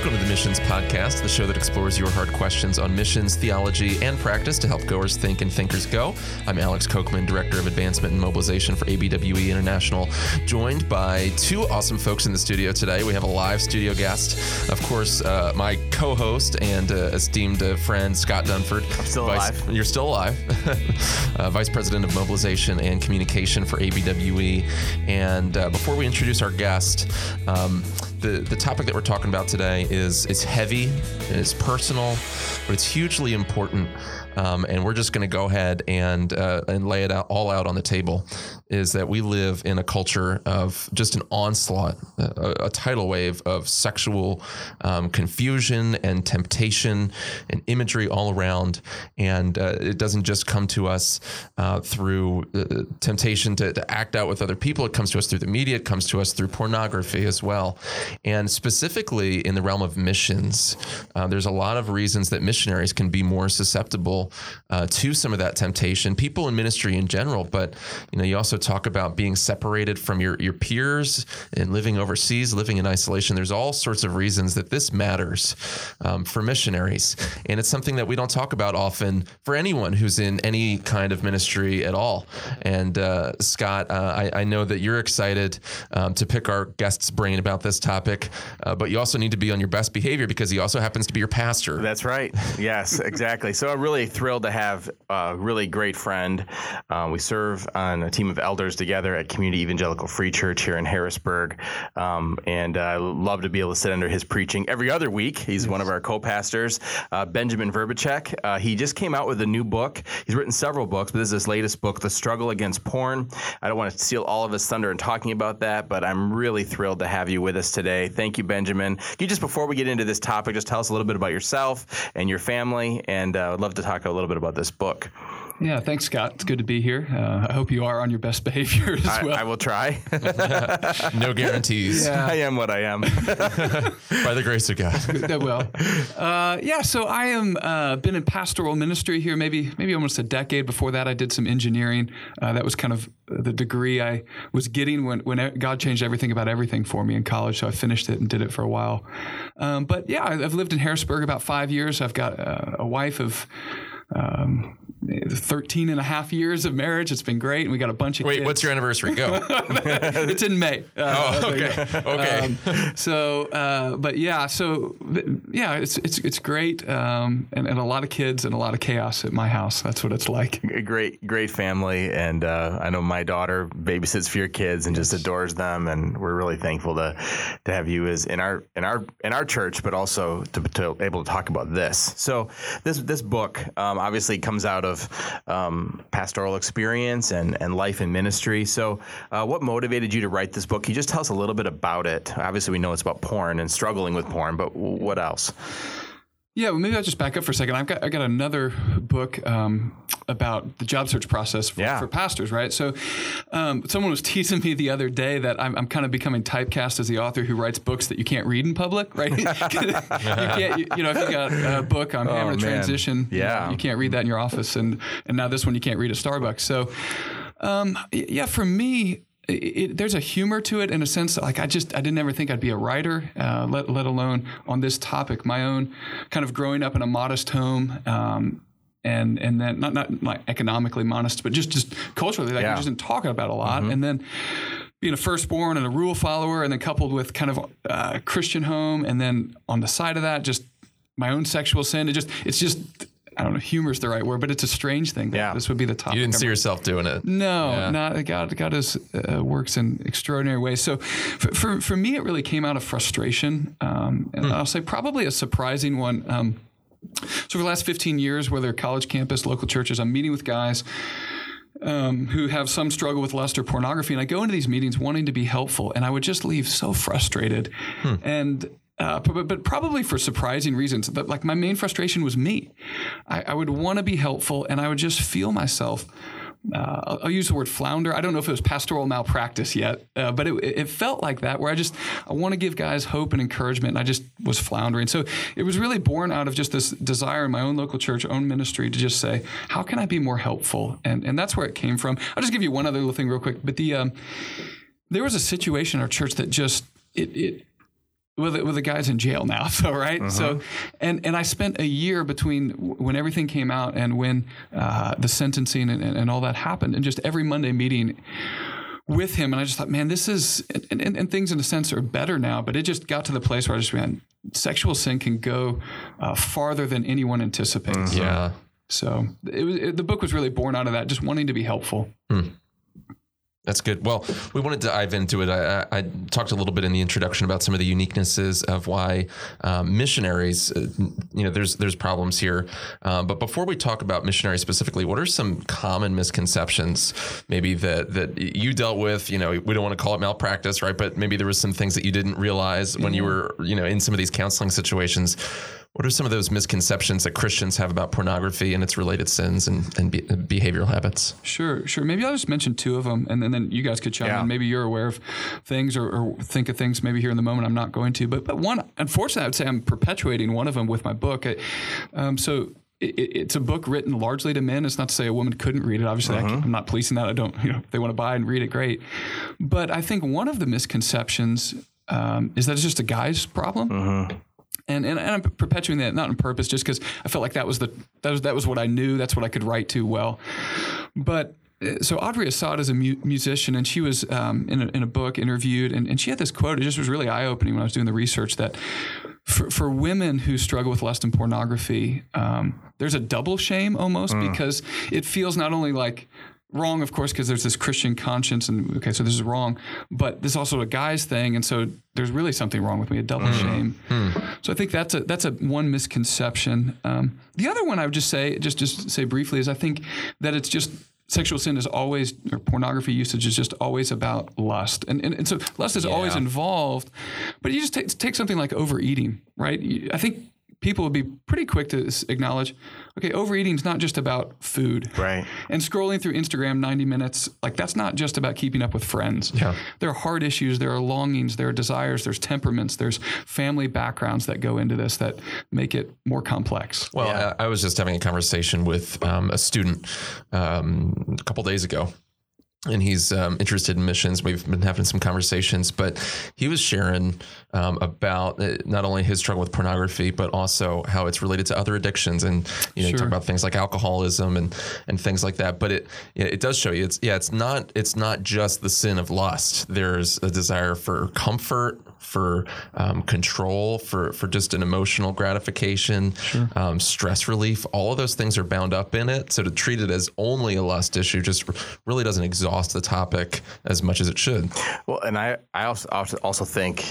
Welcome to the Missions Podcast, the show that explores your hard questions on missions, theology, and practice to help goers think and thinkers go. I'm Alex Kochman, Director of Advancement and Mobilization for ABWE International, joined by two awesome folks in the studio today. We have a live studio guest, of course, uh, my co host and uh, esteemed uh, friend, Scott Dunford. I'm still Vice, alive. You're still alive. Uh, Vice President of Mobilization and Communication for ABWE. And uh, before we introduce our guest, um, the, the topic that we're talking about today is it's heavy, it's personal, but it's hugely important um, and we're just going to go ahead and uh, and lay it out all out on the table, is that we live in a culture of just an onslaught, a, a tidal wave of sexual um, confusion and temptation and imagery all around, and uh, it doesn't just come to us uh, through uh, temptation to, to act out with other people. It comes to us through the media. It comes to us through pornography as well, and specifically in the realm of missions, uh, there's a lot of reasons that missionaries can be more susceptible uh, to some of that temptation. People in ministry in general, but you know, you also talk about being separated from your your peers and living overseas, living in isolation. There's all sorts of reasons that this matters um, for missionaries, and it's something that we don't talk about often for anyone who's in any kind of ministry at all. And uh, Scott, uh, I, I, know that you're excited um, to pick our guest's brain about this topic, uh, but you also need to be on your best behavior because he also happens to be your pastor. That's right. Yes, exactly. So I'm really thrilled to have a really great friend. Uh, we serve on a team of elders together at Community Evangelical Free Church here in Harrisburg, um, and I love to be able to sit under his preaching every other week. He's yes. one of our co-pastors, uh, Benjamin Vrbicek. Uh, he just came out with a new book. He's written several books, but this is his latest book, The Struggle Against Porn. I don't want to steal all of his thunder in talking about that, but I'm really thrilled to have you with us today. Thank you, Benjamin. Can you just before we get into this topic, just tell us a little bit about yourself and your family, and uh, I'd love to talk talk a little bit about this book. Yeah, thanks, Scott. It's good to be here. Uh, I hope you are on your best behavior as I, well. I will try. no guarantees. Yeah. I am what I am. By the grace of God. well, uh, yeah. So I am uh, been in pastoral ministry here, maybe maybe almost a decade. Before that, I did some engineering. Uh, that was kind of the degree I was getting when when God changed everything about everything for me in college. So I finished it and did it for a while. Um, but yeah, I've lived in Harrisburg about five years. I've got uh, a wife of um, 13 and a half years of marriage. It's been great. And we got a bunch of Wait, kids. what's your anniversary? Go. it's in May. Uh, oh, okay. Okay. Um, so, uh, but yeah, so yeah, it's, it's, it's great. Um, and, and a lot of kids and a lot of chaos at my house. That's what it's like. A great, great family. And uh, I know my daughter babysits for your kids and just adores them. And we're really thankful to, to have you as in our, in our, in our church, but also to, to able to talk about this. So this, this book um, obviously comes out of um, pastoral experience and, and life in ministry. So, uh, what motivated you to write this book? Can you just tell us a little bit about it? Obviously, we know it's about porn and struggling with porn, but what else? Yeah, well, maybe I'll just back up for a second. I've got I got another book um, about the job search process for, yeah. for pastors, right? So, um, someone was teasing me the other day that I'm, I'm, kind of becoming typecast as the author who writes books that you can't read in public, right? you can't, you, you, know, if you got a book on oh, transition, yeah, you, know, you, can't read that in your office, and and now this one you can't read at Starbucks. So, um, yeah, for me, it, there's a humor to it in a sense that, like I just I didn't ever think I'd be a writer, uh, let let alone on this topic. My own kind of growing up in a modest home. Um, and and then not not like economically modest, but just just culturally, like yeah. just didn't talk about a lot. Mm-hmm. And then being a firstborn and a rule follower, and then coupled with kind of uh, Christian home, and then on the side of that, just my own sexual sin. It just it's just I don't know, humor is the right word, but it's a strange thing. Yeah. This would be the topic. You didn't see yourself doing it. No, yeah. not God. God is, uh, works in extraordinary ways. So for, for, for, me, it really came out of frustration. Um, and hmm. I'll say probably a surprising one. Um, so for the last 15 years, whether college campus, local churches, I'm meeting with guys um, who have some struggle with lust or pornography. And I go into these meetings wanting to be helpful, and I would just leave so frustrated. Hmm. And uh, but, but, probably for surprising reasons. But like my main frustration was me. I, I would want to be helpful, and I would just feel myself. Uh, I'll, I'll, use the word flounder. I don't know if it was pastoral malpractice yet, uh, but it, it, felt like that. Where I just I want to give guys hope and encouragement, and I just was floundering. So it was really born out of just this desire in my own local church, own ministry, to just say, how can I be more helpful? And and that's where it came from. I'll just give you one other little thing real quick. But the um, there was a situation in our church that just it, it well, the, well, the guy's in jail now, so right. Uh-huh. So, and and I spent a year between when everything came out and when uh, the sentencing and, and, and, all that happened, and just every Monday meeting with him, and I just thought, man, this is and, and, and things in a sense are better now, but it just got to the place where I just man, sexual sin can go uh, farther than anyone anticipates. Mm-hmm. Yeah. So it was, it, the book was really born out of that, just wanting to be helpful. Hmm. That's good. Well, we wanted to dive into it. I, I, talked a little bit in the introduction about some of the uniquenesses of why um, missionaries, uh, you know, there's there's problems here. Um, but before we talk about missionaries specifically, what are some common misconceptions maybe that that you dealt with? You know, we don't want to call it malpractice, right? But maybe there was some things that you didn't realize when you were, you know, in some of these counseling situations. What are some of those misconceptions that Christians have about pornography and its related sins and, and be, behavioral habits? Sure, sure. Maybe I'll just mention two of them, and then, then you guys could chime yeah. in. Maybe you're aware of things or, or, think of things maybe here in the moment. I'm not going to, but but one, unfortunately, I would say I'm perpetuating one of them with my book. Um, so it's a book written largely to men. It's not to say a woman couldn't read it. Obviously, uh-huh. I, am not policing that. I don't, you know, if they want to buy and read it, great. But I think one of the misconceptions um, is that it's just a guy's problem. Uh-huh and, and, and I'm perpetuating that not on purpose, just because I felt like that was the that was that was what I knew. That's what I could write to well. But uh, so Audrey Assad is a mu- musician, and she was um, in, a, in a book interviewed, and, and she had this quote. It just was really eye opening when I was doing the research that for, for women who struggle with lust and pornography, um, there's a double shame almost mm. because it feels not only like wrong, of course, because there's this Christian conscience, and okay, so this is wrong, but this is also a guy's thing, and so there's really something wrong with me, a double mm. shame. Mm. So I think that's a that's a one misconception. Um, the other one I would just say, just just say briefly, is I think that it's just sexual sin is always or pornography usage is just always about lust and, and, and so lust is yeah. always involved but you just take, take something like overeating right i think people would be pretty quick to acknowledge okay, overeating is not just about food. Right. And scrolling through Instagram 90 minutes, like that's not just about keeping up with friends. Yeah. There are heart issues, there are longings, there are desires, there's temperaments, there's family backgrounds that go into this that make it more complex. Well, yeah. I, I, was just having a conversation with um, a student um, a couple days ago and he's um, interested in missions. We've been having some conversations, but he was sharing um, about uh, not only his struggle with pornography, but also how it's related to other addictions, and you know, sure. talk about things like alcoholism and and things like that. But it it does show you it's yeah, it's not it's not just the sin of lust. There's a desire for comfort, for um, control, for for just an emotional gratification, sure. um, stress relief. All of those things are bound up in it. So to treat it as only a lust issue just really doesn't exhaust the topic as much as it should. Well, and I I also also think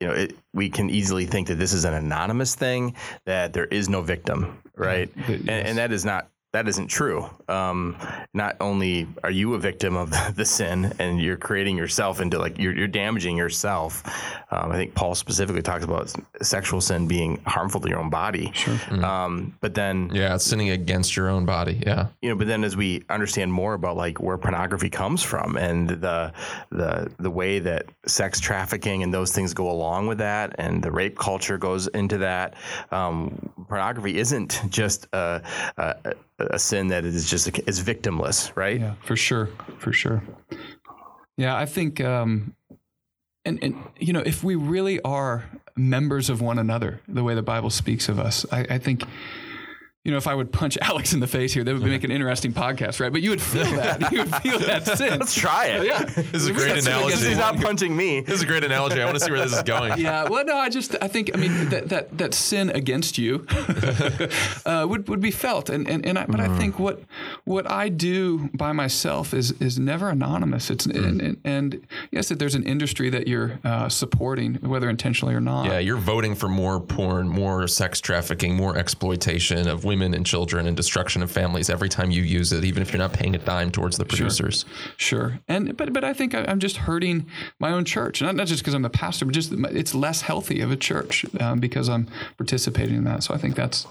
you know, it, we can easily think that this is an anonymous thing, that there is no victim, right? Yes. And, and, that is not that isn't true. Um, not only are you a victim of the sin and you're creating yourself into like you're, you're damaging yourself. Um, I think Paul specifically talks about sexual sin being harmful to your own body. Sure. Mm-hmm. Um, but then yeah, it's sinning against your own body. Yeah. You know, but then as we understand more about like where pornography comes from and the the the way that sex trafficking and those things go along with that, and the rape culture goes into that, um, pornography isn't just a, a a sin that is just is victimless, right? Yeah, for sure, for sure. Yeah, I think, um, and and you know, if we really are members of one another, the way the Bible speaks of us, I, I think you know, if I would punch Alex in the face here, that would make an interesting podcast, right? But you would feel that. You would feel that sin. Let's try it. Yeah. This is a great analogy. He's not punching me. This is a great analogy. I want to see where this is going. Yeah. Well, no, I just, I think, I mean, that that, that sin against you uh, would, would be felt. And, and, and I, but mm. I think what what I do by myself is is never anonymous. It's mm. and, and, and, yes, that there's an industry that you're uh, supporting, whether intentionally or not. Yeah, you're voting for more porn, more sex trafficking, more exploitation of women women and children and destruction of families every time you use it, even if you're not paying a dime towards the producers. Sure, sure. and but but I think I, am just hurting my own church, not not just because I'm the pastor, but just it's less healthy of a church um, because I'm participating in that. So I think that's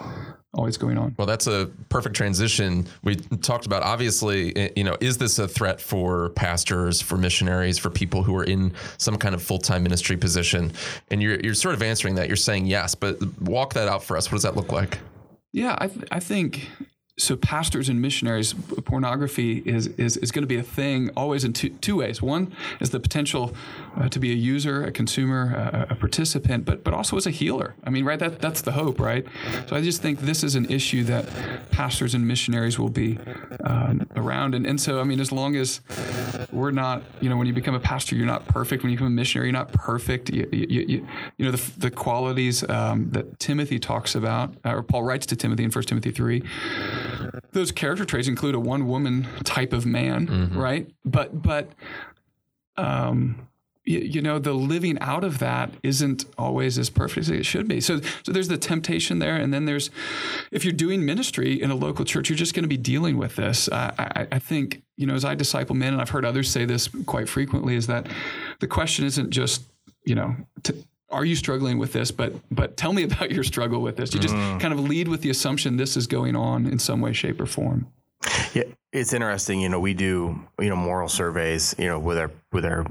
always going on. Well, that's a perfect transition. We talked about obviously, you know, is this a threat for pastors, for missionaries, for people who are in some kind of full time ministry position? And you're you're sort of answering that. You're saying yes, but walk that out for us. What does that look like? Yeah, I, th- I think so pastors and missionaries, pornography is is, is going to be a thing always in two, two ways. One is the potential uh, to be a user, a consumer, a, participant, but but also as a healer. I mean, right? That that's the hope, right? So I just think this is an issue that pastors and missionaries will be um, around, and and so I mean, as long as we're not, you know, when you become a pastor, you're not perfect. When you become a missionary, you're not perfect. You, you, you, you know, the, the qualities um, that Timothy talks about, or Paul writes to Timothy in 1 Timothy 3 those character traits include a one woman type of man, mm-hmm. right? But but um you, you, know the living out of that isn't always as perfect as it should be so so there's the temptation there and then there's if you're doing ministry in a local church you're just going to be dealing with this uh, I, I think you know as i disciple men and i've heard others say this quite frequently is that the question isn't just you know to, are you struggling with this? But but tell me about your struggle with this. You just mm. kind of lead with the assumption this is going on in some way, shape, or form. Yeah, it's interesting. You know, we do you know moral surveys. You know, with our with our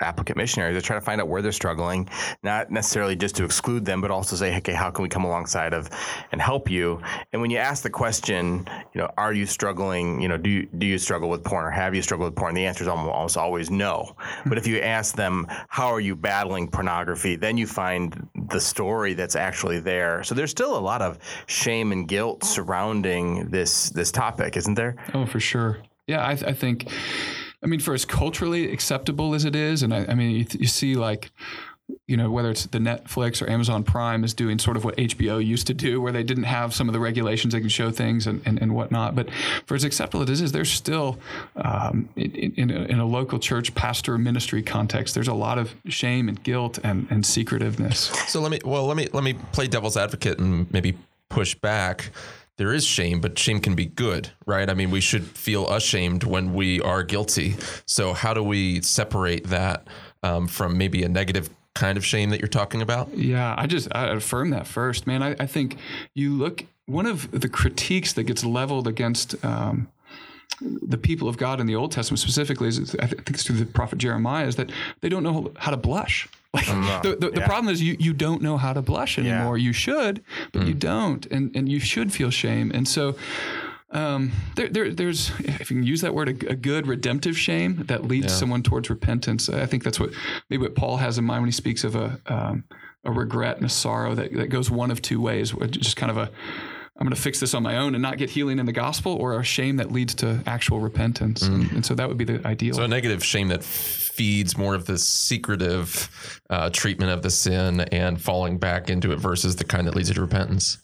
applicant missionaries to try to find out where they're struggling, not necessarily just to exclude them, but also say, okay, how can we come alongside of and help you? And when you ask the question, you know, are you struggling? You know, do you, do you struggle with porn or have you struggled with porn? The answer is almost always no. Hmm. But if you ask them, how are you battling pornography? Then you find the story that's actually there. So there's still a lot of shame and guilt surrounding this this topic, isn't there? Oh, for sure. Yeah, I, I think I mean, for as culturally acceptable as it is, and I, I mean, you, you, see like, you know, whether it's the Netflix or Amazon Prime is doing sort of what HBO used to do, where they didn't have some of the regulations they can show things and, and, and whatnot. But for as acceptable as it is, there's still, um, in, in, a, in, a, local church pastor ministry context, there's a lot of shame and guilt and, and secretiveness. So let me, well, let me, let me play devil's advocate and maybe push back there is shame, but shame can be good, right? I mean, we should feel ashamed when we are guilty. So, how do we separate that um, from maybe a negative kind of shame that you're talking about? Yeah, I just I affirm that first, man. I, I think you look one of the critiques that gets leveled against um, the people of God in the Old Testament specifically, is, I think it's through the prophet Jeremiah, is that they don't know how to blush. Like the, the, the problem is you, you don't know how to blush anymore. Yeah. You should, but mm. you don't, and and you should feel shame. And so um, there, there, there's if you can use that word, a, a good redemptive shame that leads yeah. someone towards repentance. I think that's what maybe what Paul has in mind when he speaks of a um, a regret and a sorrow that, that goes one of two ways, just kind of a I'm going to fix this on my own and not get healing in the gospel, or a shame that leads to actual repentance. Mm. And, and, so that would be the ideal. So a negative shame that feeds more of the secretive uh, treatment of the sin and falling back into it versus the kind that leads you to repentance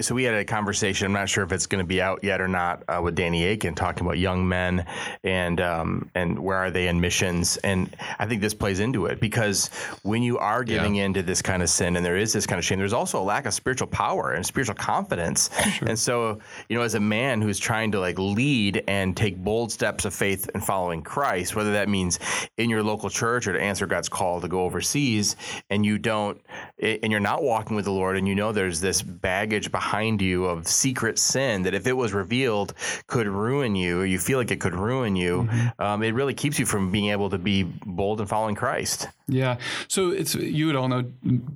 so we had a conversation. I'm not sure if it's going to be out yet or not uh, with Danny Akin talking about young men and um, and where are they in missions. And I think this plays into it because when you are giving yeah. into this kind of sin and there is this kind of shame, there's also a lack of spiritual power and spiritual confidence. Sure. And so you know, as a man who's trying to like lead and take bold steps of faith and following Christ, whether that means in your local church or to answer God's call to go overseas, and you don't and you're not walking with the Lord, and you know there's this baggage behind you of secret sin that if it was revealed could ruin you or you feel like it could ruin you mm-hmm. um, it really keeps you from being able to be bold and following christ yeah so it's you would all know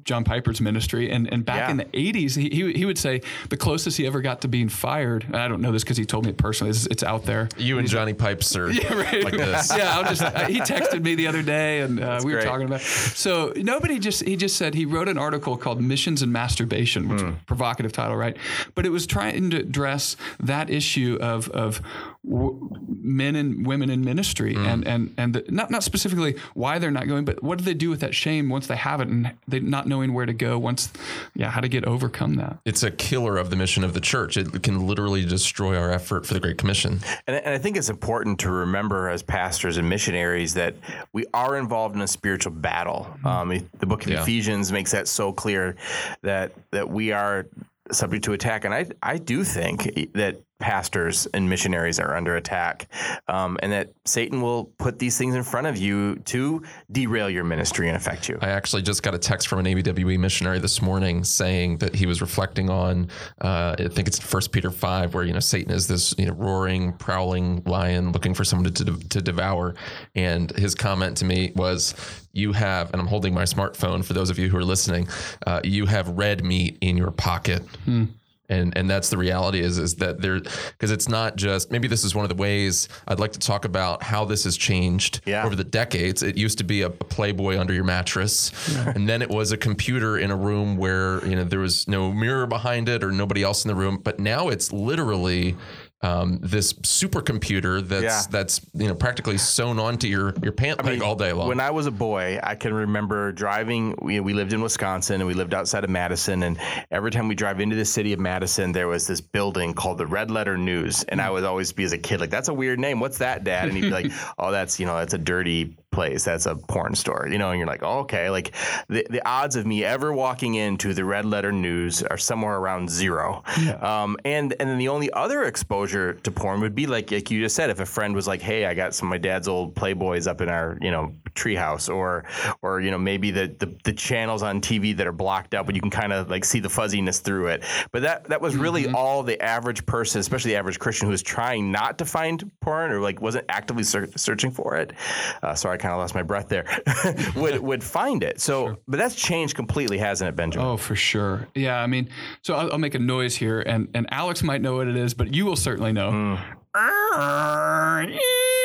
john piper's ministry and, and back yeah. in the 80s he, he would say the closest he ever got to being fired i don't know this because he told me it personally it's, it's out there you and johnny pipes are yeah, right. like this yeah I'll just uh, he texted me the other day and uh, we were great. talking about it. so nobody just he just said he wrote an article called missions and masturbation which mm. provocative title title, right? But it was trying to address that issue of of w- men and women in ministry, mm. and and and the, not not specifically why they're not going, but what do they do with that shame once they have it, and they not knowing where to go once, yeah, how to get overcome that. It's a killer of the mission of the church. It can literally destroy our effort for the Great Commission. And, and I think it's important to remember as pastors and missionaries that we are involved in a spiritual battle. Mm. Um, the book of yeah. Ephesians makes that so clear that that we are subject to attack. And I, I do think that pastors and missionaries are under attack, um, and that Satan will put these things in front of you to derail your ministry and affect you. I actually just got a text from an ABWE missionary this morning saying that he was reflecting on, uh, I think it's First Peter five, where you know Satan is this you know roaring, prowling lion looking for someone to, to, to devour, and his comment to me was, "You have," and I'm holding my smartphone for those of you who are listening, uh, "You have red meat in your pocket." Hmm and and that's the reality is is that there because it's not just maybe this is one of the ways I'd like to talk about how this has changed yeah. over the decades. It used to be a, a Playboy under your mattress, and then it was a computer in a room where you know there was no mirror behind it or nobody else in the room. But now it's literally um, this supercomputer that's yeah. that's you know practically sewn onto your your pant I leg mean, all day long. When I was a boy, I can remember driving. We, we lived in Wisconsin and we lived outside of Madison, and every time we drive into the city of Madison, there was this building called the Red Letter News, and I would always be as a kid like, "That's a weird name. What's that, Dad?" And he'd be like, "Oh, that's you know that's a dirty place. That's a porn store, you know, and you're like, oh, okay. Like the, the odds of me ever walking into the red letter news are somewhere around zero. Yeah. Um, and, and then the only other exposure to porn would be like, like you just said, if a friend was like, hey, I got some of my dad's old Playboys up in our, you know, treehouse or, or, you know, maybe the, the, the channels on TV that are blocked out, but you can kind of like see the fuzziness through it. But that, that was really mm-hmm. all the average person, especially the average Christian who was trying not to find porn or like wasn't actively ser- searching for it. Uh, so I kind of lost my breath there, would would find it. So, sure. but that's changed completely, hasn't it, Benjamin? Oh, for sure. Yeah, I mean, so I'll, I'll, make a noise here, and and Alex might know what it is, but you will certainly know. Mm.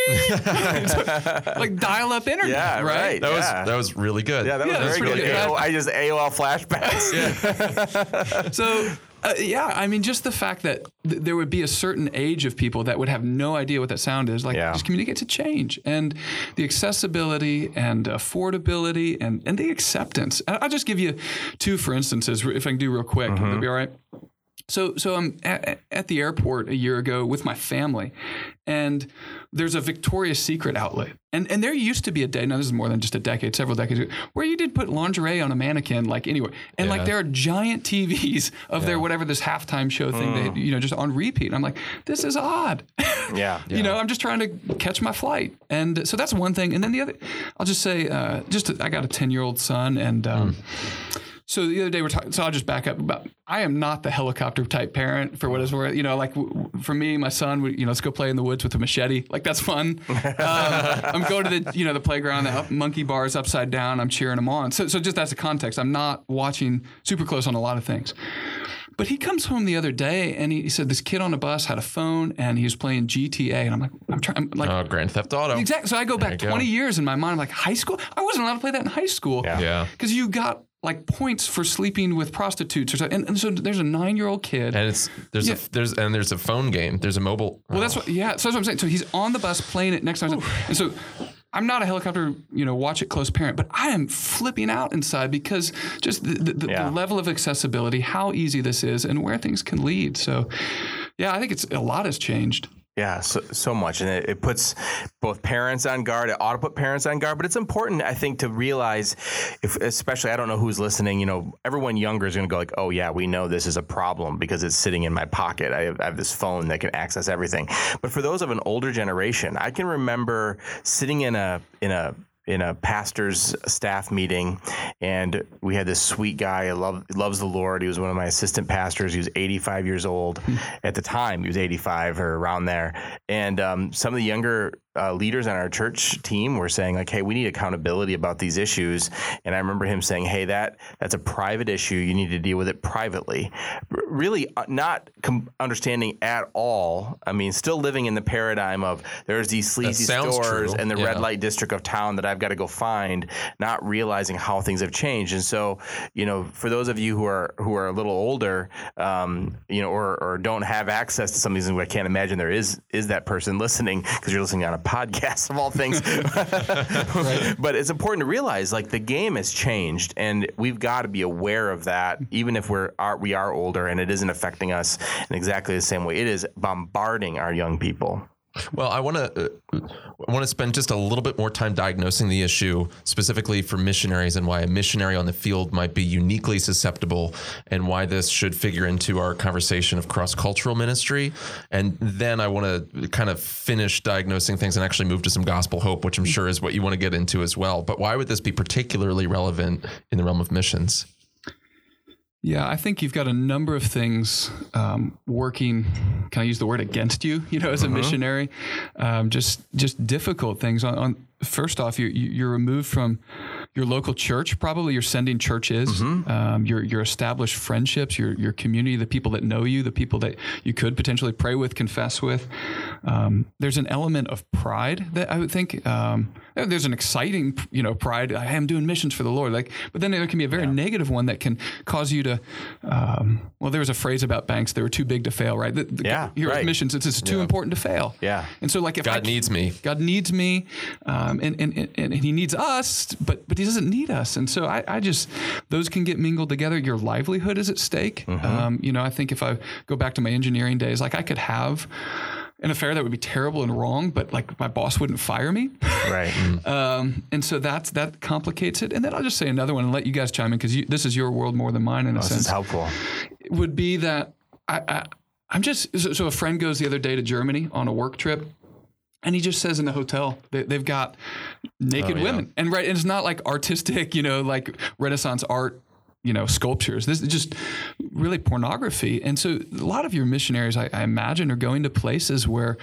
like dial up internet. Yeah, right. right. That yeah. was that was really good. Yeah, that yeah, was very good. good. I just AOL flashbacks. Yeah. so uh, yeah, I mean, just the fact that th- there would be a certain age of people that would have no idea what that sound is, like yeah. just communicate to change and the accessibility and affordability and, and the acceptance. I'll just give you two, for instances, if I can do real quick. Mm-hmm. That'd be all right. So, so I'm at, at, the airport a year ago with my family, and there's a Victoria's Secret outlet, and and there used to be a day. Now this is more than just a decade, several decades ago, where you did put lingerie on a mannequin like anywhere, and yeah. like there are giant TVs of yeah. their whatever this halftime show thing, mm. they, you know, just on repeat. And I'm like, this is odd. Yeah, you know, I'm just trying to catch my flight, and so that's one thing. And then the other, I'll just say, uh, just I got a ten year old son, and. Um, mm so the other day we're talking. So I'll just back up. About I am not the helicopter type parent for what is worth. You know, like w- for me, my son would you know let's go play in the woods with a machete. Like that's fun. um, I'm going to the you know the playground. The monkey bars upside down. I'm cheering him on. So so just that's the context. I'm not watching super close on a lot of things. But he comes home the other day and he, he, said this kid on a bus had a phone and he was playing GTA and I'm like I'm trying I'm like oh, Grand Theft Auto exactly. So I go back 20 go. years in my mind. I'm like high school. I wasn't allowed to play that in high school. Yeah. Because you got like points for sleeping with prostitutes or something. And, and so there's a nine year old kid. And it's there's yeah. a there's and there's a phone game. There's a mobile. Well, oh. that's what yeah. So that's what I'm saying. So he's on the bus playing it next time. And so I'm not a helicopter, you know, watch it close parent, but I am flipping out inside because just the, the, yeah. the level of accessibility, how easy this is, and where things can lead. So, yeah, I think it's a lot has changed. Yeah, so, so much. And it, it, puts both parents on guard. It ought to put parents on guard. But it's important, I think, to realize, if especially, I don't know who's listening, you know, everyone younger is going to go like, oh, yeah, we know this is a problem because it's sitting in my pocket. I have, I have this phone that can access everything. But for those of an older generation, I can remember sitting in a, in a, in a pastor's staff meeting, and we had this sweet guy. Love, loves the Lord. He was one of my assistant pastors. He was 85 years old hmm. at the time. He was 85 or around there. And um, some of the younger uh, leaders on our church team were saying like, "Hey, we need accountability about these issues." And I remember him saying, "Hey, that that's a private issue. You need to deal with it privately." R- really, uh, not com- understanding at all. I mean, still living in the paradigm of there's these sleazy stores true. and the yeah. red light district of town that I've got to go find, not realizing how things have changed. And so, you know, for those of you who are who are a little older, um, you know, or or don't have access to some of these I can't imagine there is is that person listening because you're listening on a podcast of all things. But it's important to realize like the game has changed, and we've got to be aware of that, even if we're are, we are older and it isn't affecting us in exactly the same way. It is bombarding our young people. Well, I want to uh, want to spend just a little bit more time diagnosing the issue specifically for missionaries and why a missionary on the field might be uniquely susceptible and why this should figure into our conversation of cross-cultural ministry. And then I want to kind of finish diagnosing things and actually move to some gospel hope, which I'm sure is what you want to get into as well. But why would this be particularly relevant in the realm of missions? Yeah, I think you've got a number of things um, working. Can I use the word against you? You know, as a uh-huh. missionary, um, just just difficult things. On, on first off, you're, you're removed from your local church. Probably you're sending churches, mm-hmm. um, your your established friendships, your your community, the people that know you, the people that you could potentially pray with, confess with. Um, there's an element of pride that I would think. Um, there's an exciting, you know, pride. I am doing missions for the Lord. Like, but then there can be a very yeah. negative one that can cause you to. Um, well, there was a phrase about banks; they were too big to fail, right? The, the, yeah, here right. missions, it's, it's too yeah. important to fail. Yeah. And so, like, if God I, needs me, God needs me, um, and, and, and and He needs us, but but He doesn't need us. And so, I, I just those can get mingled together. Your livelihood is at stake. Mm-hmm. Um, you know, I think if I go back to my engineering days, like I could have an affair that would be terrible and wrong, but like my boss wouldn't fire me. Right. um, and so that's that complicates it. And then I'll just say another one and let you guys chime in because this is your world more than mine in oh, a sense. This is helpful. It would be that I, I I'm just so, so, a friend goes the other day to Germany on a work trip. And he just says in the hotel they, have got naked oh, yeah. women, and right, and it's not like artistic, you know, like Renaissance art you know sculptures this is just really pornography and so a lot of your missionaries i, I imagine are going to places where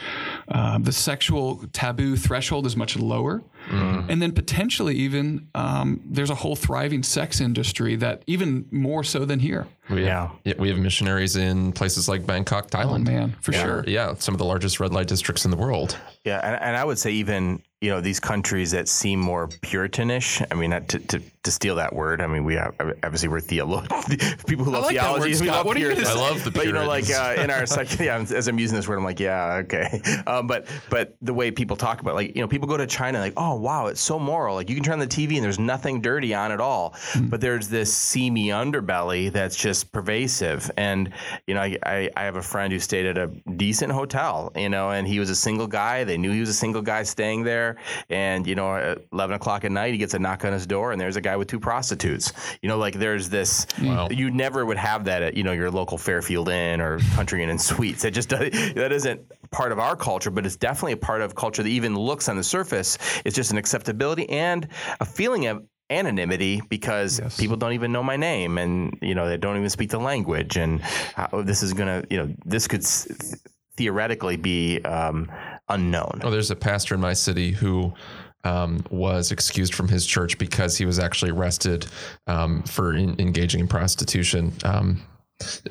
uh, the sexual taboo threshold is much lower mm. and then potentially even um, there's a whole thriving sex industry that even more so than here we yeah. Have, we have missionaries in places like Bangkok, Thailand. Oh, man, for yeah. sure. Yeah, some of the largest red light districts in the world. Yeah, and, and I would say even you know these countries that seem more Puritanish. I mean, to, to, to steal that word. I mean, we have, obviously we're theologians, people who love like theology. Word, we love what Puritans. I love the Puritans. But you know, like uh, in our section, yeah, as I'm using this word, I'm like, yeah, okay. Um, but but the way people talk about, like you know, people go to China, like, oh wow, it's so moral. Like you can turn on the TV and there's nothing dirty on at all. Mm. But there's this seamy underbelly that's just pervasive. And you know, I, I I have a friend who stayed at a decent hotel, you know, and he was a single guy. They knew he was a single guy staying there, and you know, at 11 o'clock at night, he gets a knock on his door, and there's a guy with two prostitutes. You know, like there's this. Wow. You never would have that at you know your local Fairfield Inn or Country Inn and Suites. It just that isn't part of our culture, but it's definitely a part of culture that even looks on the surface. It's just an acceptability and a feeling of anonymity because yes. people don't even know my name and you know they don't even speak the language and how, this is gonna you know this could theoretically be um, unknown. Oh, there's a pastor in my city who um, was excused from his church because he was actually arrested um, for in, engaging in prostitution, um,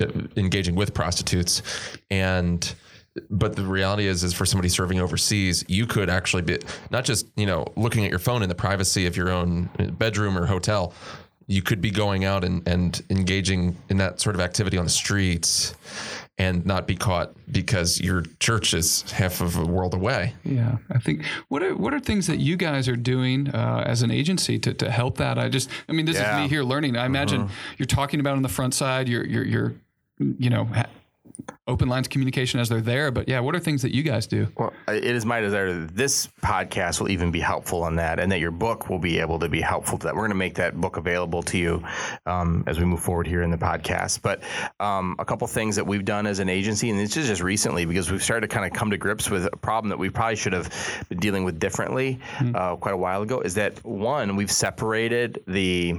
uh, engaging with prostitutes, and but the reality is is for somebody serving overseas you could actually be not just you know looking at your phone in the privacy of your own bedroom or hotel you could be going out and, and engaging in that sort of activity on the streets and not be caught because your church is half of a world away. Yeah, I think what are what are things that you guys are doing uh, as an agency to, to help that? I just, I mean, this yeah. is me here learning. I imagine mm-hmm. you're talking about on the front side. You're you're you're you know open lines of communication as they're there. But yeah, what are things that you guys do? Well, it is my desire that this podcast will even be helpful on that, and that your book will be able to be helpful to that. We're going to make that book available to you um, as we move forward here in the podcast. But um, a couple things that we've done as an agency, and this is just recently because we've started to kind of come to grips with a problem that we probably should have been dealing with differently mm-hmm. uh, quite a while ago. Is that one we've separated the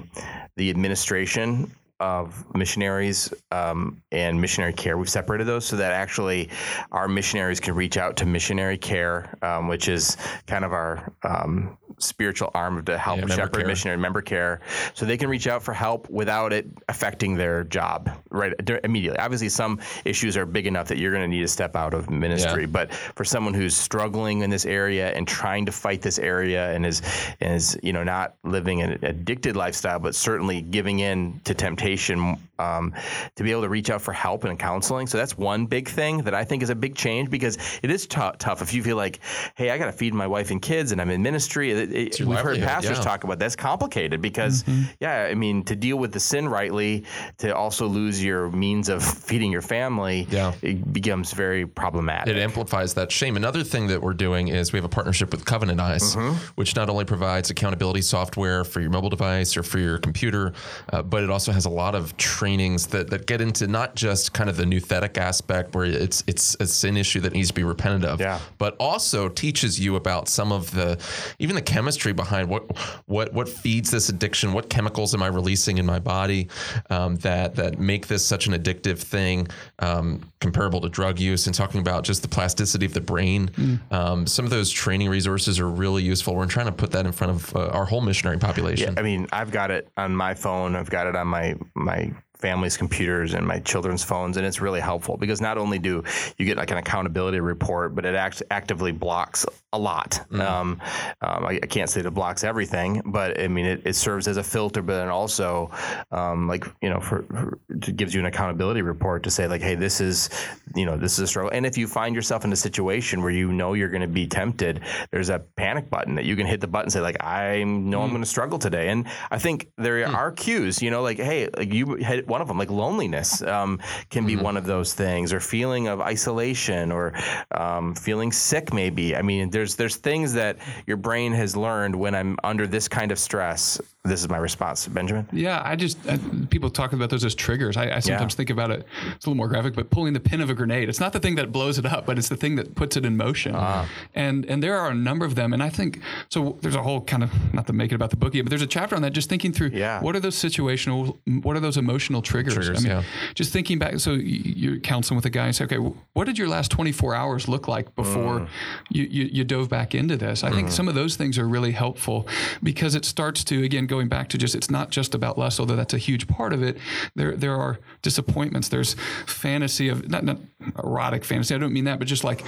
the administration of missionaries um, and missionary care. We've separated those so that actually our missionaries can reach out to missionary care, um, which is kind of our um, spiritual arm to help yeah, shepherd care. missionary member care. So they can reach out for help without it affecting their job right immediately. Obviously, some issues are big enough that you're going to need to step out of ministry. Yeah. But for someone who's struggling in this area and trying to fight this area and is and is you know not living an addicted lifestyle, but certainly giving in to temptation rotation um, to be able to reach out for help and counseling. So that's one big thing that I think is a big change because it is t- tough if you feel like, hey, I got to feed my wife and kids and I'm in ministry. It, it, we've heard pastors yeah. talk about that's complicated because, mm-hmm. yeah, I mean, to deal with the sin rightly, to also lose your means of feeding your family, yeah. it becomes very problematic. It amplifies that shame. Another thing that we're doing is we have a partnership with Covenant Eyes, mm-hmm. which not only provides accountability software for your mobile device or for your computer, uh, but it also has a lot of trainings that, that get into not just kind of the nouthetic aspect where it's it's it's an issue that needs to be repented of, yeah. but also teaches you about some of the even the chemistry behind what what what feeds this addiction, what chemicals am I releasing in my body um, that that make this such an addictive thing, um, comparable to drug use, and talking about just the plasticity of the brain. Mm. Um, some of those training resources are really useful. We're trying to put that in front of uh, our whole missionary population. Yeah, I mean, I've got it on my phone. I've got it on my my family's computers and my children's phones and it's really helpful because not only do you get like an accountability report but it act- actively blocks a lot. Mm um, um, I, I, can't say that it blocks everything but i mean it, it serves as a filter but then also um, like you know for, for, it gives you an accountability report to say like hey this is you know this is a struggle. And if you find yourself in a situation where you know you're going to be tempted there's a panic button that you can hit the button and say like i know mm i'm going to struggle today. And i think there mm are cues you know like hey like you hit one of them, like loneliness, um, can be mm-hmm. one of those things, or feeling of isolation, or um, feeling sick. Maybe. I mean, there's there's things that your brain has learned when I'm under this kind of stress this is my response, Benjamin. Yeah, I just I, people talk about those as triggers. I, I sometimes yeah. think about it. It's a little more graphic, but pulling the pin of a grenade. It's not the thing that blows it up, but it's the thing that puts it in motion. Uh. And and there are a number of them. And I think so. There's a whole kind of not to make it about the bookie, but there's a chapter on that. Just thinking through. Yeah. What are those situational? What are those emotional triggers? triggers I mean, yeah. just thinking back. So you're counseling with a guy and say, okay, what did your last 24 hours look like before mm. you, you, you dove back into this? I mm. think some of those things are really helpful because it starts to again going back to just it's not just about lust, although that's a huge part of it. There there are disappointments. There's fantasy of not not erotic fantasy. I don't mean that, but just like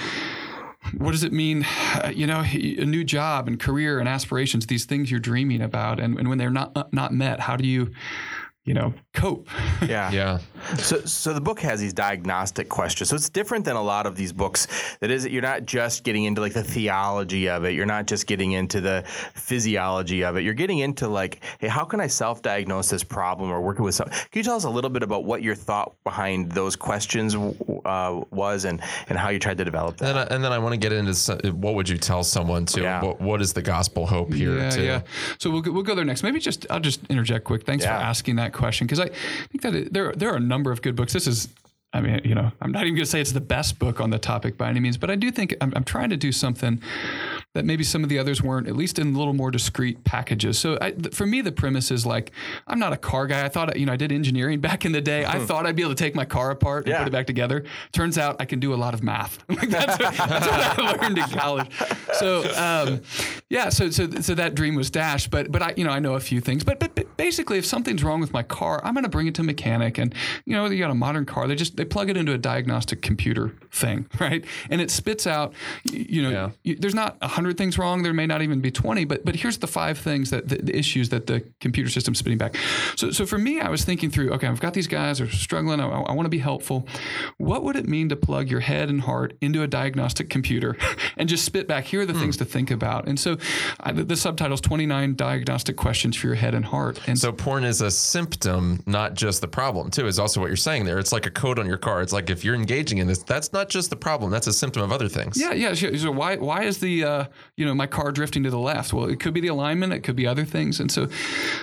what does it mean? Uh, you know, a new job and career and aspirations, these things you're dreaming about, and, and when they're not not met, how do you you know, cope. yeah. Yeah. So, so the book has these diagnostic questions. So it's different than a lot of these books. That is, you're not just getting into like the theology of it. You're not just getting into the physiology of it. You're getting into like, hey, how can I self-diagnose this problem or working with some? Can you tell us a little bit about what your thought behind those questions uh, was and and how you tried to develop that? And then, I, and then I want to get into what would you tell someone to? Yeah. What, what is the gospel hope here? Yeah, too? yeah. So we'll we'll go there next. Maybe just I'll just interject quick. Thanks yeah. for asking that question because I think that it, there there are a number of good books. This is I mean, you know, I'm not even going to say it's the best book on the topic by any means, but I do think I'm, I'm, trying to do something that maybe some of the others weren't, at least in a little more discrete packages. So I, for me, the premise is like, I'm not a car guy. I thought, you know, I did engineering back in the day. I hmm. thought I'd be able to take my car apart and yeah. put it back together. Turns out I can do a lot of math. that's, what, that's, what, I learned in college. So, um, yeah, so, so, so that dream was dashed, but, but I, you know, I know a few things, but, but, but basically if something's wrong with my car, I'm going to bring it to a mechanic and, you know, you got a modern car, they just, they plug it into a diagnostic computer thing, right? And it spits out, you know, yeah. you, there's not a hundred things wrong. There may not even be 20, but, but here's the five things that the, the, issues that the computer system's spitting back. So, so for me, I was thinking through, okay, I've got these guys are struggling. I, I want to be helpful. What would it mean to plug your head and heart into a diagnostic computer and just spit back? Here are the hmm. things to think about. And so I, the, the subtitle's 29 diagnostic questions for your head and heart. And so porn is a symptom, not just the problem too, is also what you're saying there. It's like a code on your car. It's like if you're engaging in this, that's not just the problem. That's a symptom of other things. Yeah, yeah. So why why is the uh, you know my car drifting to the left? Well, it could be the alignment. It could be other things. And so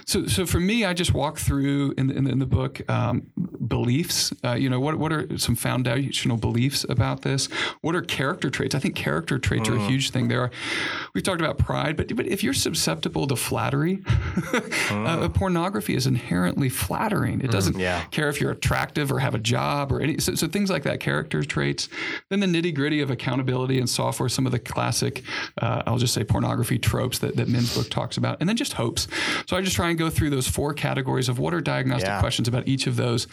so so for me, I just walk through in, in, in the book um, beliefs. Uh, you know what what are some foundational beliefs about this? What are character traits? I think character traits are a mm. huge thing. There are we've talked about pride, but but if you're susceptible to flattery, uh, pornography is inherently flattering. It mm, doesn't mm, yeah. care if you're attractive or have a job or any. So, so things like that, character traits. Then the nitty gritty of accountability and software, some of the classic, uh, I'll just say pornography tropes that, that Men's Book talks about. And then just hopes. So I just try and go through those four categories of what are diagnostic yeah. questions about each of those.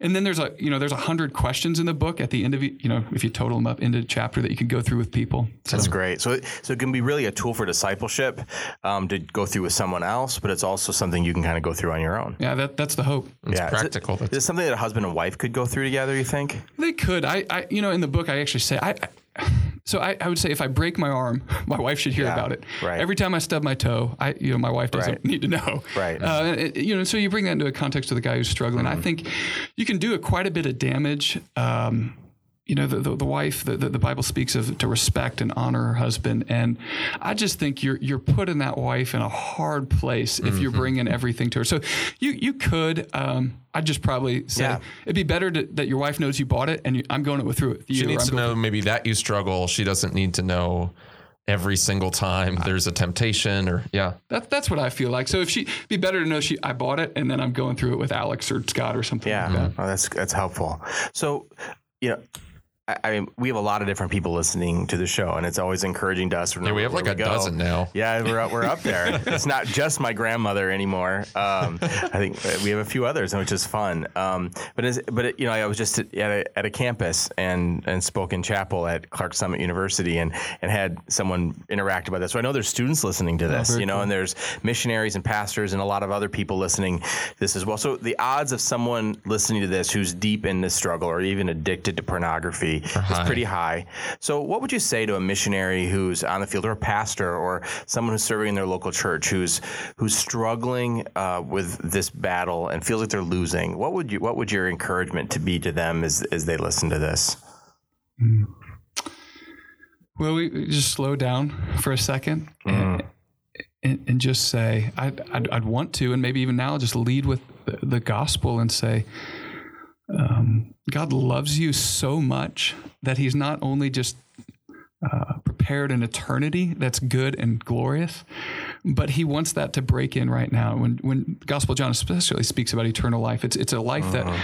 And then there's a, you know, there's a hundred questions in the book at the end of, you know, if you total them up into a chapter that you can go through with people. So. That's great. So, so it can be really a tool for discipleship um, to go through with someone else, but it's also something you can kind of go through on your own. Yeah, that, that's the hope. It's yeah, practical. Is it, is it something that a husband and wife could go through together? You think they could? I, I you know, in the book, I actually say I. I so I, I, would say if I break my arm, my wife should hear yeah, about it. Right. Every time I stub my toe, I you know my wife doesn't right. need to know. Right. Uh, it, you know, so you bring that into a context of the guy who's struggling. Mm-hmm. I think you can do a, quite a bit of damage. Um, you know, the, the, the wife, the, the, Bible speaks of to respect and honor her husband. And I just think you're, you're putting that wife in a hard place if mm-hmm. you're bringing everything to her. So you, you could, um, I'd just probably say yeah. it'd be better to, that your wife knows you bought it and you, I'm going it through it. She needs to know maybe that you struggle. She doesn't need to know every single time there's a temptation or yeah that, that's what i feel like so if she be better to know she i bought it and then i'm going through it with alex or scott or something yeah like that. oh, that's that's helpful so you know I mean, we have a lot of different people listening to the show, and it's always encouraging to us. Yeah, we have like we a go. dozen now. Yeah, we're up, we're up there. it's not just my grandmother anymore. Um, I think we have a few others, which is fun. Um, but but it, you know, I was just at a, at a campus and and spoke in chapel at Clarks Summit University, and and had someone interact about this. So I know there's students listening to oh, this, oh, you know, cool. and there's missionaries and pastors and a lot of other people listening this as well. So the odds of someone listening to this who's deep in this struggle or even addicted to pornography is pretty high. So, what would you say to a missionary who's on the field, or a pastor, or someone who's serving in their local church who's who's struggling uh, with this battle and feels like they're losing? What would you What would your encouragement to be to them as as they listen to this? Well, we just slow down for a second. Mm. And, and, just say, I'd, I'd, I'd, want to, and maybe even now, just lead with the, the gospel and say, um, God loves you so much that He's not only just uh, prepared an eternity that's good and glorious, but He wants that to break in right now. When when Gospel John especially speaks about eternal life, it's it's a life uh-huh. that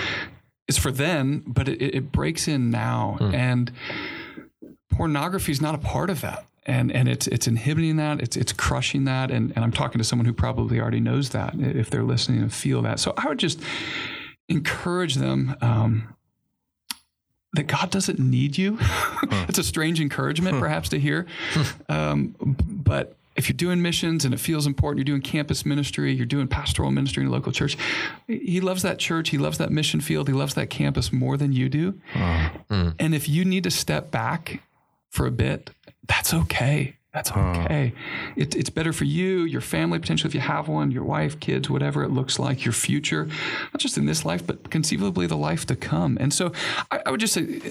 is for then, but it, it breaks in now, hmm. and pornography is not a part of that and and it's it's inhibiting that it's it's crushing that and, and I'm talking to someone who probably already knows that if they're listening and feel that so I would just encourage them um, that God doesn't need you. it's a strange encouragement, perhaps, to hear. Um, but if you're doing missions and it feels important, you're doing campus ministry, you're doing pastoral ministry in a local church, he loves that church, he loves that mission field, he loves that campus more than you do. Mm. And if you need to step back for a bit, that's okay. That's okay. It, it's better for you, your family, potentially if you have one, your wife, kids, whatever it looks like, your future, not just in this life, but conceivably the life to come. And so I, I would just say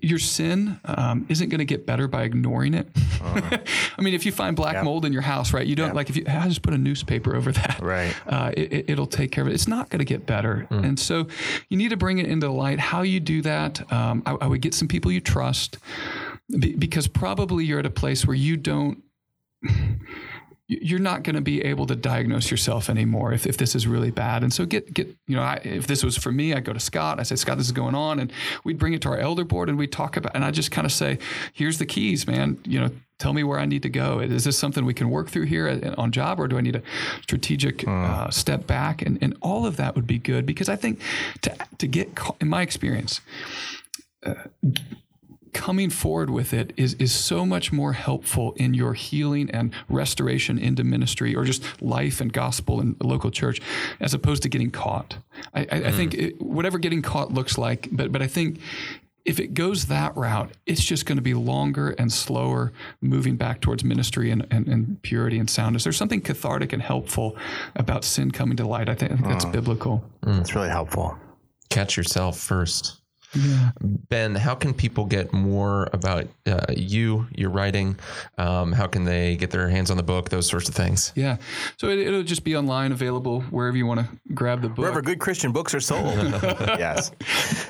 your sin um, isn't going to get better by ignoring it. Uh, I mean, if you find black yep. mold in your house, right, you don't yep. like if you I just put a newspaper over that, right? Uh, it, will take care of it. It's not going to get better. Mm. And so you need to bring it into the light. How you do that, um, I, I would get some people you trust because probably you're at a place where you don't you're not going to be able to diagnose yourself anymore if, if this is really bad. And so get get you know I, if this was for me, I'd go to Scott. I say Scott, this is going on, and we'd bring it to our elder board and we'd talk about. And I just kind of say, here's the keys, man. You know, tell me where I need to go. Is this something we can work through here on job, or do I need a strategic hmm. uh, step back? And and all of that would be good because I think to to get in my experience. Uh, coming forward with it is is so much more helpful in your healing and restoration into ministry or just life and gospel and local church as opposed to getting caught. I, I, mm. I think it, whatever getting caught looks like, but but I think if it goes that route, it's just going to be longer and slower moving back towards ministry and, and, and purity and soundness. There's something cathartic and helpful about sin coming to light. I think, I think that's mm. biblical. Mm. It's really helpful. Catch yourself first. Yeah. Ben, how can people get more about uh, you, your writing? Um, how can they get their hands on the book, those sorts of things? Yeah. So it, will just be online, available wherever you want to grab the book. Wherever good Christian books are sold. yes.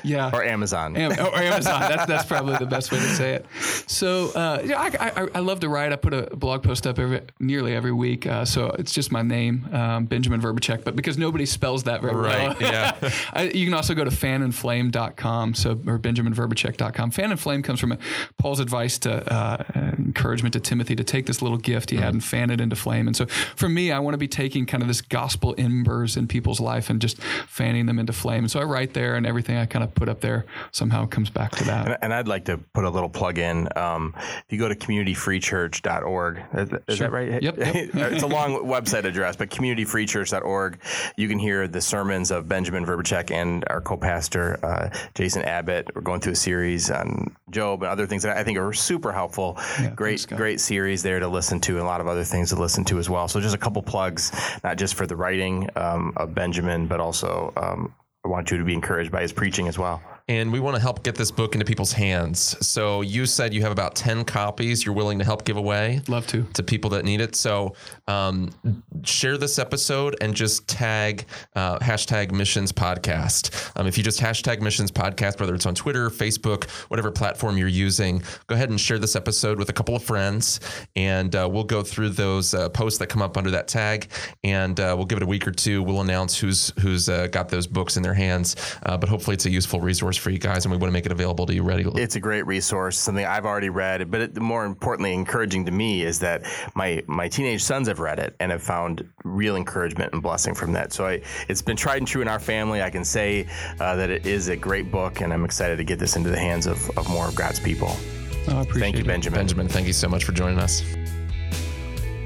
Yeah. Or Amazon. Am- or Amazon. That's, that's probably the best way to say it. So, uh, yeah, I, I, I, love to write. I put a blog post up every, nearly every week. Uh, so it's just my name, um, Benjamin Vrbicek, but because nobody spells that very right. well. yeah. I, you can also go to fanandflame.com so or BenjaminVrbicek.com. Fan and Flame comes from Paul's advice to uh, encouragement to Timothy to take this little gift he mm-hmm. had and fan it into flame. And so for me, I want to be taking kind of this gospel embers in people's life and just fanning them into flame. And so I write there, and everything I kind of put up there somehow comes back to that. And, and I'd like to put a little plug in. Um, if you go to communityfreechurch.org, is, is sure. that right? Yep. yep. it's a long website address, but communityfreechurch.org. You can hear the sermons of Benjamin Vrbicek and our co-pastor uh, Jason Abbott. We're going through a series on Job and other things that I think are super helpful. Yeah, great, thanks, great series there to listen to, and a lot of other things to listen to as well. So just a couple plugs, not just for the writing um, of Benjamin, but also um, I want you to be encouraged by his preaching as well. And we want to help get this book into people's hands. So you said you have about 10 copies you're willing to help give away. Love to. To people that need it. So um, share this episode and just tag uh, hashtag missions podcast. Um, if you just hashtag missions podcast, whether it's on Twitter, Facebook, whatever platform you're using, go ahead and share this episode with a couple of friends, and uh, we'll go through those uh, posts that come up under that tag, and uh, we'll give it a week or two. We'll announce who's who's uh, got those books in their hands, uh, but hopefully it's a useful resource for you guys, and we want to make it available to you regularly. It's a great resource, something I've already read, but it, more importantly, encouraging to me is that my my teenage sons have read it and have found real encouragement and blessing from that. So I, it's been tried and true in our family. I can say uh, that it is a great book, and I'm excited to get this into the hands of, of more of God's people. Oh, thank you, Benjamin. Benjamin, thank you so much for joining us.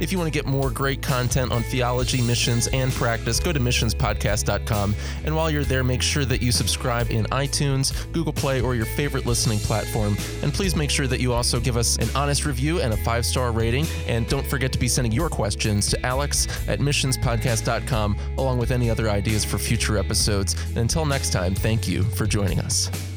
If you want to get more great content on theology, missions, and practice, go to missionspodcast.com. And while you're there, make sure that you subscribe in iTunes, Google Play, or your favorite listening platform. And please make sure that you also give us an honest review and a five star rating. And don't forget to be sending your questions to alex at missionspodcast.com, along with any other ideas for future episodes. And until next time, thank you for joining us.